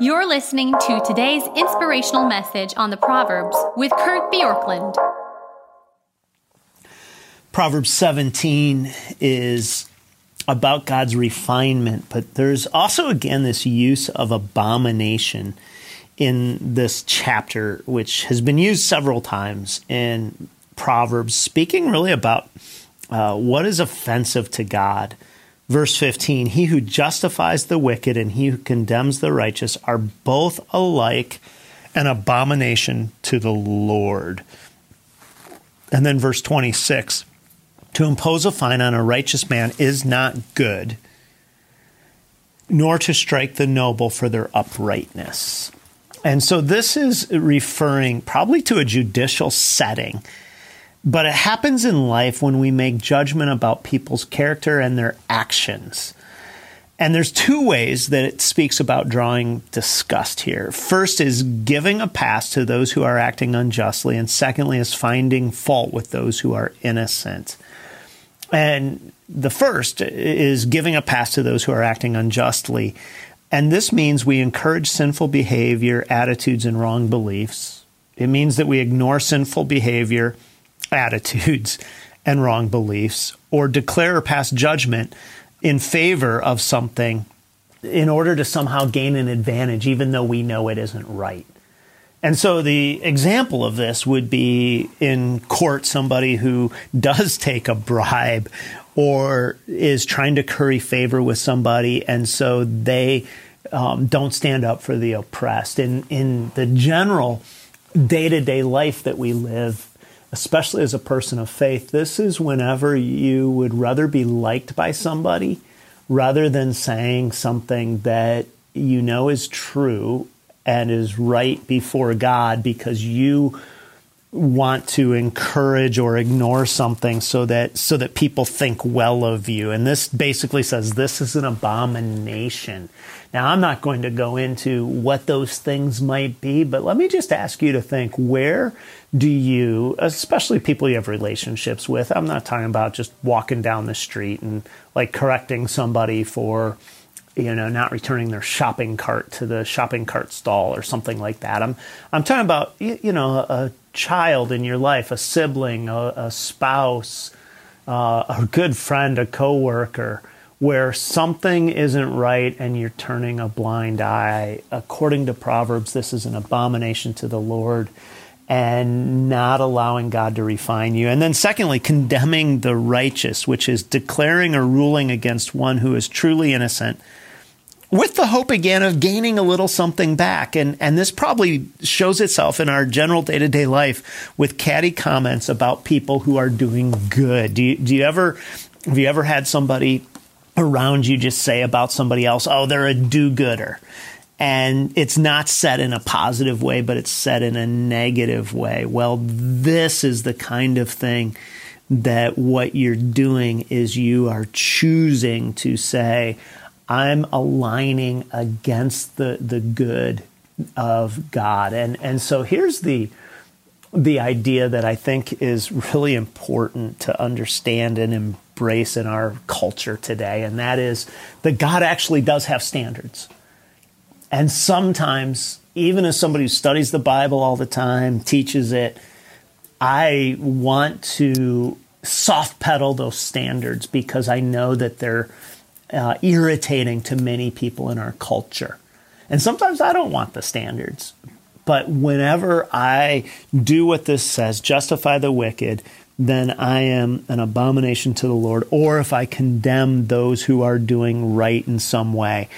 You're listening to today's inspirational message on the Proverbs with Kurt Bjorklund. Proverbs 17 is about God's refinement, but there's also, again, this use of abomination in this chapter, which has been used several times in Proverbs, speaking really about uh, what is offensive to God. Verse 15 He who justifies the wicked and he who condemns the righteous are both alike an abomination to the Lord. And then verse 26 To impose a fine on a righteous man is not good, nor to strike the noble for their uprightness. And so this is referring probably to a judicial setting but it happens in life when we make judgment about people's character and their actions. And there's two ways that it speaks about drawing disgust here. First is giving a pass to those who are acting unjustly, and secondly is finding fault with those who are innocent. And the first is giving a pass to those who are acting unjustly. And this means we encourage sinful behavior, attitudes, and wrong beliefs. It means that we ignore sinful behavior attitudes and wrong beliefs or declare or pass judgment in favor of something in order to somehow gain an advantage, even though we know it isn't right. And so the example of this would be in court somebody who does take a bribe or is trying to curry favor with somebody, and so they um, don't stand up for the oppressed. In, in the general day to day life that we live, especially as a person of faith, this is whenever you would rather be liked by somebody rather than saying something that you know is true and is right before God because you want to encourage or ignore something so that so that people think well of you. And this basically says this is an abomination. Now i'm not going to go into what those things might be but let me just ask you to think where do you especially people you have relationships with i'm not talking about just walking down the street and like correcting somebody for you know, not returning their shopping cart to the shopping cart stall or something like that. I'm I'm talking about you know a child in your life, a sibling, a, a spouse, uh, a good friend, a coworker, where something isn't right and you're turning a blind eye. According to Proverbs, this is an abomination to the Lord and not allowing God to refine you. And then, secondly, condemning the righteous, which is declaring or ruling against one who is truly innocent with the hope again of gaining a little something back. And, and this probably shows itself in our general day to day life with catty comments about people who are doing good. Do you, do you ever, have you ever had somebody around you just say about somebody else, oh, they're a do gooder? And it's not said in a positive way, but it's said in a negative way. Well, this is the kind of thing that what you're doing is you are choosing to say, I'm aligning against the the good of God. And and so here's the the idea that I think is really important to understand and embrace in our culture today, and that is that God actually does have standards. And sometimes, even as somebody who studies the Bible all the time, teaches it, I want to soft pedal those standards because I know that they're uh, irritating to many people in our culture. And sometimes I don't want the standards. But whenever I do what this says, justify the wicked, then I am an abomination to the Lord, or if I condemn those who are doing right in some way.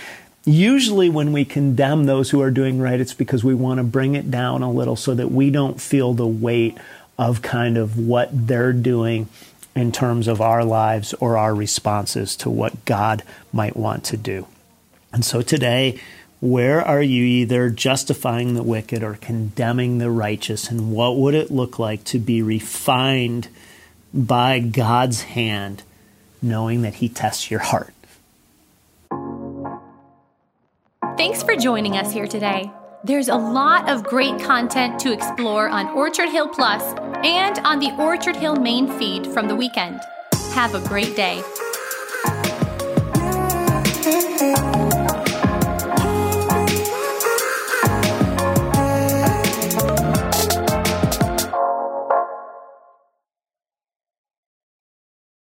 Usually, when we condemn those who are doing right, it's because we want to bring it down a little so that we don't feel the weight of kind of what they're doing in terms of our lives or our responses to what God might want to do. And so today, where are you either justifying the wicked or condemning the righteous? And what would it look like to be refined by God's hand, knowing that He tests your heart? Thanks for joining us here today. There's a lot of great content to explore on Orchard Hill Plus and on the Orchard Hill main feed from the weekend. Have a great day.